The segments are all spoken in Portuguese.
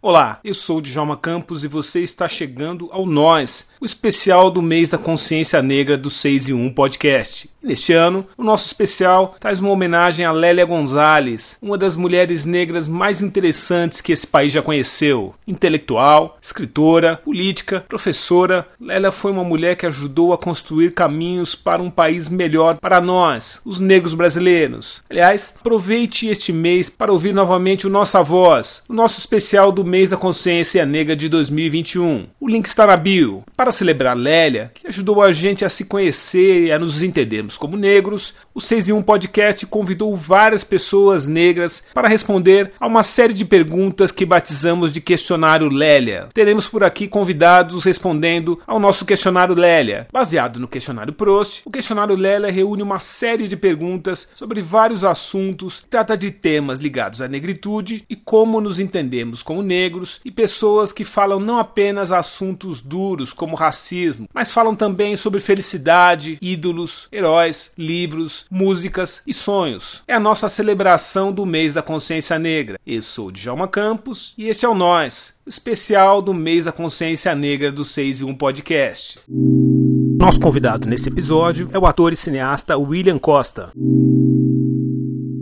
Olá, eu sou Djalma Campos e você está chegando ao Nós, o especial do mês da consciência negra do 6 e 1 podcast. Neste ano, o nosso especial traz uma homenagem a Lélia Gonzalez, uma das mulheres negras mais interessantes que esse país já conheceu. Intelectual, escritora, política, professora, Lélia foi uma mulher que ajudou a construir caminhos para um país melhor para nós, os negros brasileiros. Aliás, aproveite este mês para ouvir novamente o Nossa Voz, o nosso especial do mês da consciência negra de 2021. O link está na bio. Para celebrar Lélia, que ajudou a gente a se conhecer e a nos entendermos como negros, o 6 em 1 Podcast convidou várias pessoas negras para responder a uma série de perguntas que batizamos de questionário Lélia. Teremos por aqui convidados respondendo ao nosso questionário Lélia. Baseado no questionário Prost, o questionário Lélia reúne uma série de perguntas sobre vários assuntos, trata de temas ligados à negritude e como nos entendemos como negros e pessoas que falam não apenas assuntos duros como racismo, mas falam também sobre felicidade, ídolos, heróis livros, músicas e sonhos. É a nossa celebração do mês da consciência negra. Eu sou Djalma Campos e este é o Nós, especial do mês da consciência negra do 6 e 1 podcast. Nosso convidado nesse episódio é o ator e cineasta William Costa.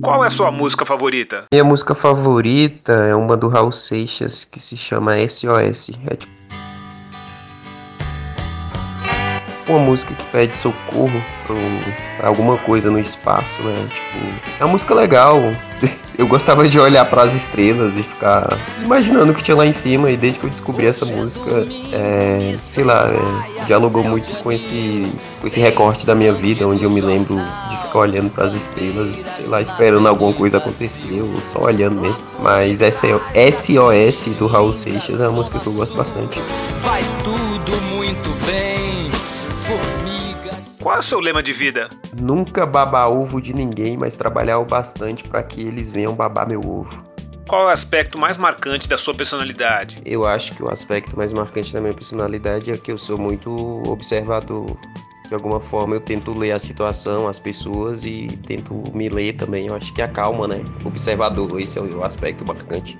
Qual é a sua música favorita? Minha música favorita é uma do Raul Seixas que se chama SOS. É tipo uma música que pede socorro pra alguma coisa no espaço, né? Tipo, é uma música legal. Eu gostava de olhar para as estrelas e ficar imaginando o que tinha lá em cima. E desde que eu descobri essa música, é, sei lá, é, dialogou muito com esse, com esse recorte da minha vida, onde eu me lembro de ficar olhando para as estrelas, sei lá, esperando alguma coisa acontecer, ou só olhando mesmo. Mas SOS do Raul Seixas é uma música que eu gosto bastante. Vai tudo muito qual é o seu lema de vida? Nunca babar ovo de ninguém, mas trabalhar o bastante para que eles venham babar meu ovo. Qual é o aspecto mais marcante da sua personalidade? Eu acho que o aspecto mais marcante da minha personalidade é que eu sou muito observador. De alguma forma eu tento ler a situação, as pessoas e tento me ler também. Eu acho que a calma, né? Observador, esse é o aspecto marcante.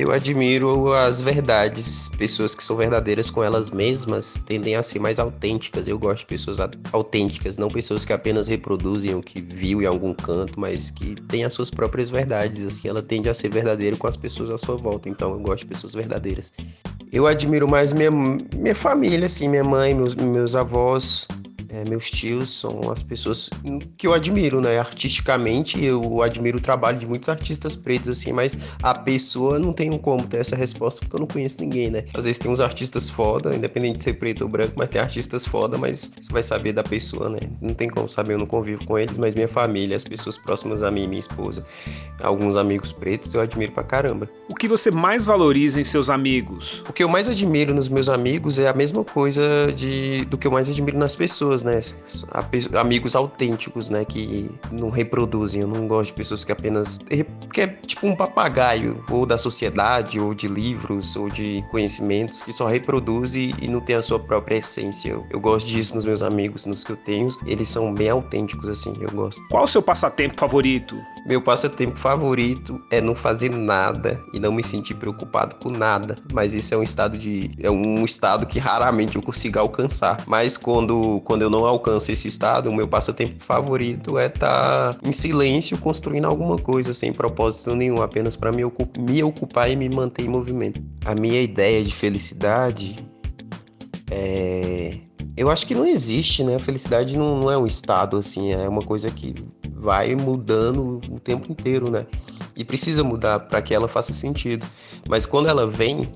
Eu admiro as verdades. Pessoas que são verdadeiras com elas mesmas tendem a ser mais autênticas. Eu gosto de pessoas autênticas, não pessoas que apenas reproduzem o que viu em algum canto, mas que têm as suas próprias verdades. Assim, ela tende a ser verdadeira com as pessoas à sua volta. Então, eu gosto de pessoas verdadeiras. Eu admiro mais minha, minha família, assim, minha mãe, meus, meus avós, é, meus tios são as pessoas que eu admiro, né? Artisticamente, eu admiro o trabalho de muitos artistas pretos, assim, mas a pessoa não tenho como ter essa resposta porque eu não conheço ninguém, né? Às vezes tem uns artistas foda, independente de ser preto ou branco, mas tem artistas foda, mas você vai saber da pessoa, né? Não tem como saber, eu não convivo com eles, mas minha família, as pessoas próximas a mim, minha esposa, alguns amigos pretos, eu admiro pra caramba. O que você mais valoriza em seus amigos? O que eu mais admiro nos meus amigos é a mesma coisa de, do que eu mais admiro nas pessoas pessoas, né? Amigos autênticos, né? Que não reproduzem. Eu não gosto de pessoas que apenas. que é tipo um papagaio, ou da sociedade, ou de livros, ou de conhecimentos, que só reproduzem e não tem a sua própria essência. Eu, eu gosto disso nos meus amigos, nos que eu tenho. Eles são bem autênticos, assim, eu gosto. Qual o seu passatempo favorito? Meu passatempo favorito é não fazer nada e não me sentir preocupado com nada. Mas isso é um estado de. é um estado que raramente eu consigo alcançar. Mas quando, quando eu não alcanço esse estado, o meu passatempo favorito é estar tá em silêncio construindo alguma coisa sem propósito nenhum, apenas para me, ocup me ocupar e me manter em movimento. A minha ideia de felicidade é. Eu acho que não existe, né? A felicidade não, não é um estado assim, é uma coisa que vai mudando o tempo inteiro, né? E precisa mudar para que ela faça sentido. Mas quando ela vem,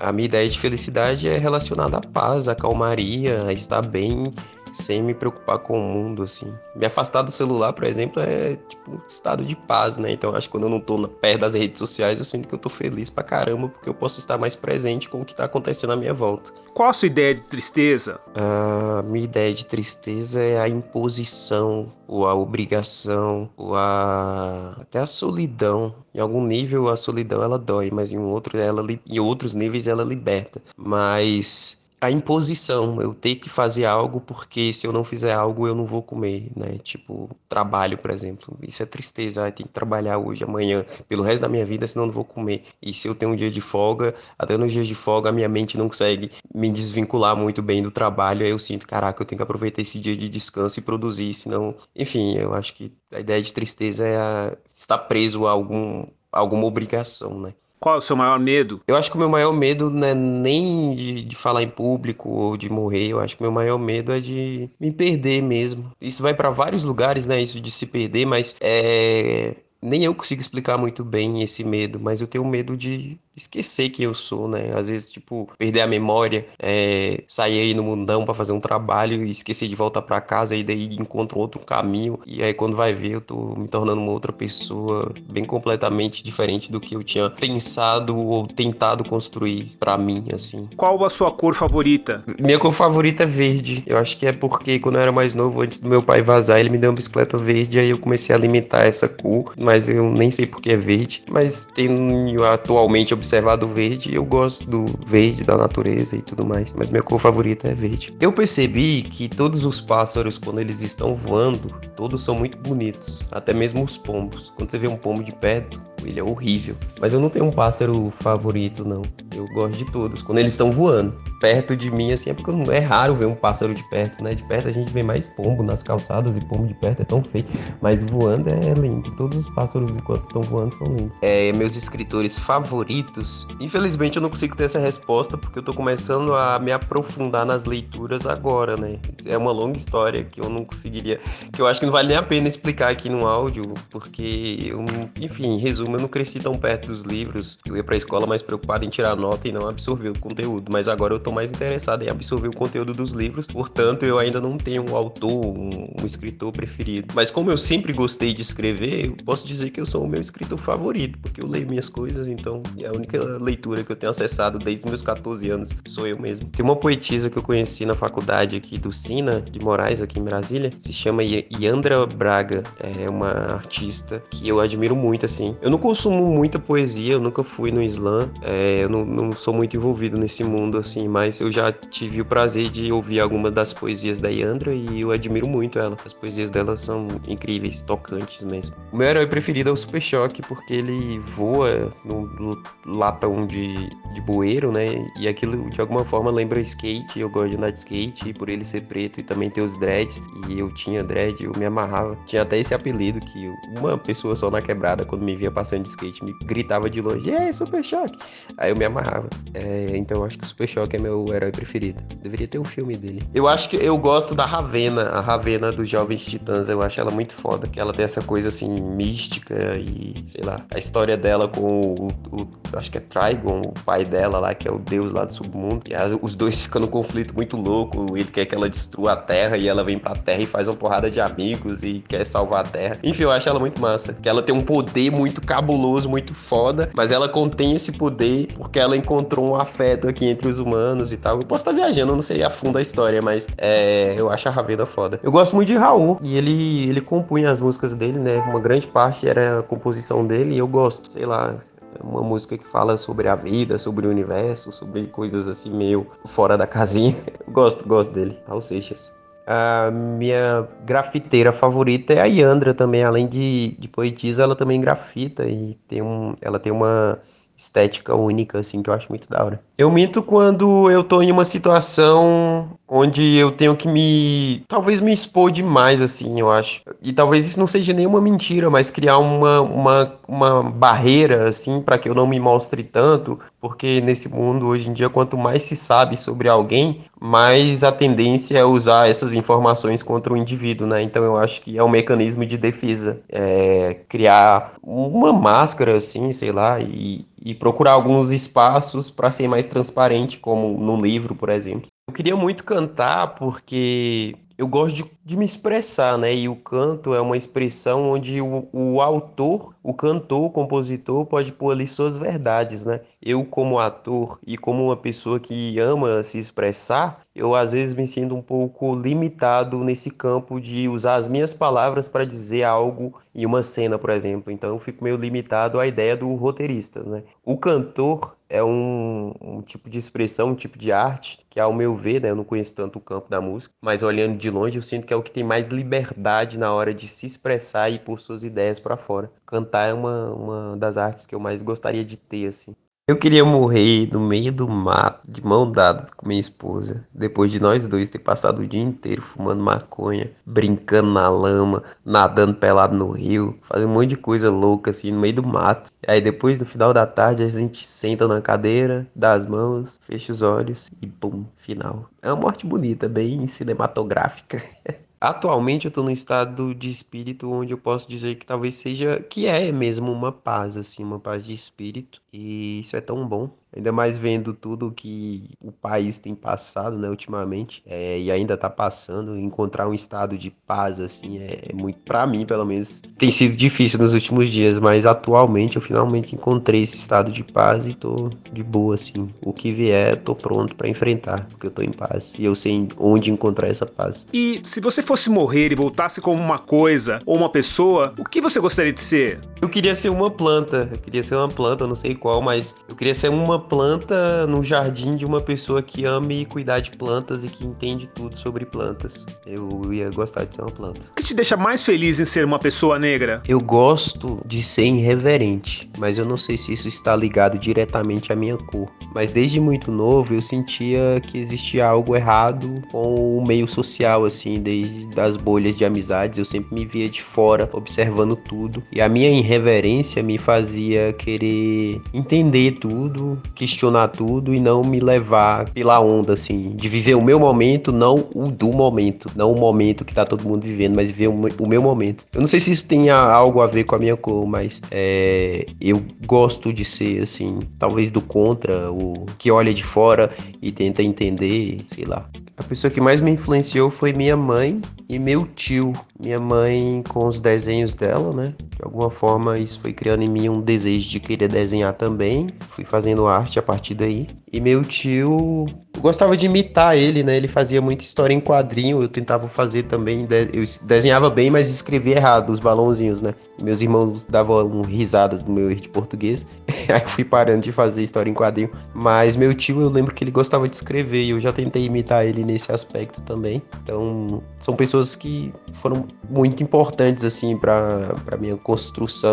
a minha ideia de felicidade é relacionada à paz, à calmaria, a estar bem sem me preocupar com o mundo, assim. Me afastar do celular, por exemplo, é tipo um estado de paz, né? Então acho que quando eu não tô perto das redes sociais, eu sinto que eu tô feliz pra caramba, porque eu posso estar mais presente com o que tá acontecendo à minha volta. Qual a sua ideia de tristeza? A minha ideia de tristeza é a imposição, ou a obrigação, ou a até a solidão. Em algum nível a solidão ela dói, mas em um outro ela em outros níveis ela liberta. Mas a imposição, eu ter que fazer algo porque se eu não fizer algo eu não vou comer, né? Tipo, trabalho, por exemplo. Isso é tristeza, ah, tem que trabalhar hoje, amanhã, pelo resto da minha vida, senão eu não vou comer. E se eu tenho um dia de folga, até nos dias de folga a minha mente não consegue me desvincular muito bem do trabalho, aí eu sinto, caraca, eu tenho que aproveitar esse dia de descanso e produzir, senão, enfim, eu acho que a ideia de tristeza é a, estar preso a algum, alguma obrigação, né? Qual é o seu maior medo? Eu acho que o meu maior medo não é nem de, de falar em público ou de morrer. Eu acho que o meu maior medo é de me perder mesmo. Isso vai para vários lugares, né? Isso de se perder, mas é nem eu consigo explicar muito bem esse medo, mas eu tenho medo de esquecer quem eu sou, né? Às vezes, tipo, perder a memória, é, sair aí no mundão para fazer um trabalho e esquecer de voltar para casa e daí encontro outro caminho. E aí, quando vai ver, eu tô me tornando uma outra pessoa bem completamente diferente do que eu tinha pensado ou tentado construir para mim, assim. Qual a sua cor favorita? Minha cor favorita é verde. Eu acho que é porque quando eu era mais novo, antes do meu pai vazar, ele me deu uma bicicleta verde, aí eu comecei a alimentar essa cor, mas eu nem sei porque é verde. Mas tenho atualmente observado observado verde, eu gosto do verde, da natureza e tudo mais, mas minha cor favorita é verde. Eu percebi que todos os pássaros, quando eles estão voando, todos são muito bonitos, até mesmo os pombos. Quando você vê um pombo de perto, ele é horrível. Mas eu não tenho um pássaro favorito, não. Eu gosto de todos, quando eles estão voando. Perto de mim, assim, é porque não é raro ver um pássaro de perto, né? De perto a gente vê mais pombo nas calçadas e pombo de perto é tão feio. Mas voando é lindo. Todos os pássaros, enquanto estão voando, são lindos. É, meus escritores favoritos. Infelizmente eu não consigo ter essa resposta porque eu tô começando a me aprofundar nas leituras agora, né? É uma longa história que eu não conseguiria. Que eu acho que não vale nem a pena explicar aqui no áudio, porque eu, enfim, resumo resumo, eu não cresci tão perto dos livros. Eu ia pra escola mais preocupado em tirar nota e não absorver o conteúdo. Mas agora eu tô mais interessado em absorver o conteúdo dos livros. Portanto, eu ainda não tenho um autor, um, um escritor preferido. Mas como eu sempre gostei de escrever, eu posso dizer que eu sou o meu escritor favorito, porque eu leio minhas coisas, então é a única leitura que eu tenho acessado desde meus 14 anos sou eu mesmo. Tem uma poetisa que eu conheci na faculdade aqui do Sina, de Moraes, aqui em Brasília, se chama Yandra Braga. É uma artista que eu admiro muito, assim. Eu não não consumo muita poesia, eu nunca fui no slam, é, eu não, não, sou muito envolvido nesse mundo, assim, mas eu já tive o prazer de ouvir algumas das poesias da Yandra e eu admiro muito ela. As poesias dela são incríveis, tocantes mesmo. O meu herói preferido é o Super Choque, porque ele voa no latão de, de bueiro, né? E aquilo de alguma forma lembra skate, eu gosto de andar de skate, por ele ser preto e também ter os dreads, e eu tinha dread, eu me amarrava. Tinha até esse apelido que uma pessoa só na quebrada, quando me via passando de skate me gritava de longe, é Super Choque! Aí eu me amarrava. É, então eu acho que o Super Choque é meu herói preferido. Deveria ter um filme dele. Eu acho que eu gosto da Ravena, a Ravena dos Jovens Titãs. Eu acho ela muito foda, que ela tem essa coisa assim mística e sei lá, a história dela com o, o acho que é Trigon, o pai dela lá, que é o deus lá do submundo. E as, os dois ficam num conflito muito louco. Ele quer que ela destrua a Terra e ela vem pra Terra e faz uma porrada de amigos e quer salvar a Terra. Enfim, eu acho ela muito massa. Que ela tem um poder muito cabuloso, muito foda, mas ela contém esse poder porque ela encontrou um afeto aqui entre os humanos e tal. Eu posso estar viajando, eu não sei a fundo a história, mas é, eu acho a Ravena foda. Eu gosto muito de Raul e ele, ele compunha as músicas dele, né? Uma grande parte era a composição dele e eu gosto, sei lá, uma música que fala sobre a vida, sobre o universo, sobre coisas assim meio fora da casinha. Eu gosto, gosto dele, Raul Seixas. A minha grafiteira favorita é a Yandra também, além de, de poetisa, ela também grafita e tem um, ela tem uma estética única, assim, que eu acho muito da hora. Eu minto quando eu tô em uma situação onde eu tenho que me. talvez me expor demais, assim, eu acho. E talvez isso não seja nenhuma mentira, mas criar uma, uma, uma barreira, assim, para que eu não me mostre tanto, porque nesse mundo, hoje em dia, quanto mais se sabe sobre alguém, mais a tendência é usar essas informações contra o indivíduo, né? Então eu acho que é um mecanismo de defesa. É criar uma máscara, assim, sei lá, e, e procurar alguns espaços para ser mais transparente, como no livro, por exemplo. Eu queria muito cantar porque eu gosto de, de, me expressar, né? E o canto é uma expressão onde o, o autor, o cantor, o compositor pode pôr ali suas verdades, né? Eu, como ator e como uma pessoa que ama se expressar, eu às vezes me sinto um pouco limitado nesse campo de usar as minhas palavras para dizer algo em uma cena, por exemplo. Então eu fico meio limitado à ideia do roteirista, né? O cantor é um, um, tipo de expressão, um tipo de arte que, ao meu ver, né, eu não conheço tanto o campo da música, mas olhando de longe, eu sinto que é o que tem mais liberdade na hora de se expressar e pôr suas ideias para fora. Cantar é uma, uma das artes que eu mais gostaria de ter, assim. Eu queria morrer no meio do mato, de mão dada com minha esposa, depois de nós dois ter passado o dia inteiro fumando maconha, brincando na lama, nadando pelado no rio, fazendo um monte de coisa louca assim no meio do mato. Aí depois, no final da tarde, a gente senta na cadeira, dá as mãos, fecha os olhos e pum, final. É uma morte bonita, bem cinematográfica. Atualmente eu estou num estado de espírito onde eu posso dizer que talvez seja que é mesmo uma paz assim, uma paz de espírito. E isso é tão bom Ainda mais vendo tudo que o país tem passado, né, ultimamente, é, e ainda tá passando, encontrar um estado de paz, assim, é, é muito, para mim, pelo menos, tem sido difícil nos últimos dias, mas atualmente eu finalmente encontrei esse estado de paz e tô de boa, assim. O que vier, tô pronto para enfrentar, porque eu tô em paz e eu sei onde encontrar essa paz. E se você fosse morrer e voltasse como uma coisa ou uma pessoa, o que você gostaria de ser? Eu queria ser uma planta, eu queria ser uma planta, não sei qual, mas eu queria ser uma planta no jardim de uma pessoa que ame cuidar de plantas e que entende tudo sobre plantas. Eu ia gostar de ser uma planta. O que te deixa mais feliz em ser uma pessoa negra? Eu gosto de ser irreverente, mas eu não sei se isso está ligado diretamente à minha cor. Mas desde muito novo eu sentia que existia algo errado com o meio social, assim, desde das bolhas de amizades. Eu sempre me via de fora, observando tudo. E a minha irreverência me fazia querer entender tudo, questionar tudo e não me levar pela onda, assim, de viver o meu momento, não o do momento, não o momento que tá todo mundo vivendo, mas viver o meu momento. Eu não sei se isso tem algo a ver com a minha cor, mas é, eu gosto de ser, assim, talvez do contra, o que olha de fora e tenta entender, sei lá. A pessoa que mais me influenciou foi minha mãe e meu tio. Minha mãe com os desenhos dela, né? De alguma forma isso foi criando em mim um desejo de querer desenhar também. Fui fazendo arte a partir daí. E meu tio, gostava de imitar ele, né? Ele fazia muita história em quadrinho, eu tentava fazer também. Eu desenhava bem, mas escrevia errado os balãozinhos, né? Meus irmãos davam risadas no meu erro de português. Aí fui parando de fazer história em quadrinho. Mas meu tio, eu lembro que ele gostava de escrever e eu já tentei imitar ele nesse aspecto também. Então, são pessoas que foram muito importantes, assim, para minha construção,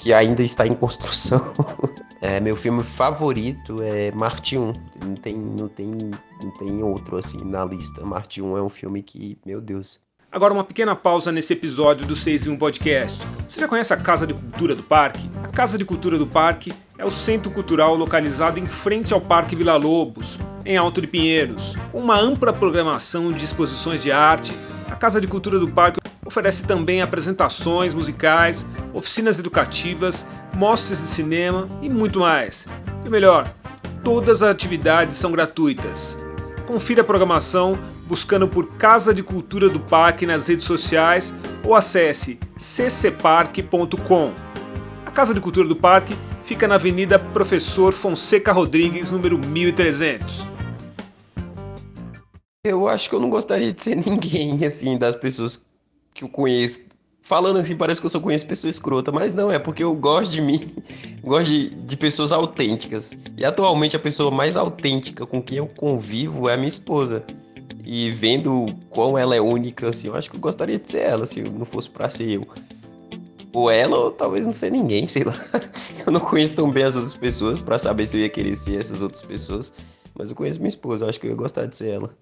que ainda está em construção. É, meu filme favorito é Marte 1. Não tem, não, tem, não tem outro assim na lista. Marte 1 é um filme que, meu Deus. Agora uma pequena pausa nesse episódio do 6 em 1 Podcast. Você já conhece a Casa de Cultura do Parque? A Casa de Cultura do Parque é o centro cultural localizado em frente ao Parque Vila Lobos, em Alto de Pinheiros. Com uma ampla programação de exposições de arte, a Casa de Cultura do Parque oferece também apresentações musicais, oficinas educativas, mostras de cinema e muito mais. E melhor, todas as atividades são gratuitas. Confira a programação buscando por Casa de Cultura do Parque nas redes sociais ou acesse ccparque.com. A Casa de Cultura do Parque fica na Avenida Professor Fonseca Rodrigues, número 1300. Eu acho que eu não gostaria de ser ninguém, assim, das pessoas que eu conheço. Falando assim, parece que eu só conheço pessoa escrota, mas não, é porque eu gosto de mim, gosto de, de pessoas autênticas. E atualmente a pessoa mais autêntica com quem eu convivo é a minha esposa. E vendo quão ela é única, assim, eu acho que eu gostaria de ser ela, se não fosse pra ser eu. Ou ela, ou talvez não ser ninguém, sei lá. Eu não conheço tão bem as outras pessoas para saber se eu ia querer ser essas outras pessoas. Mas eu conheço minha esposa, eu acho que eu ia gostar de ser ela.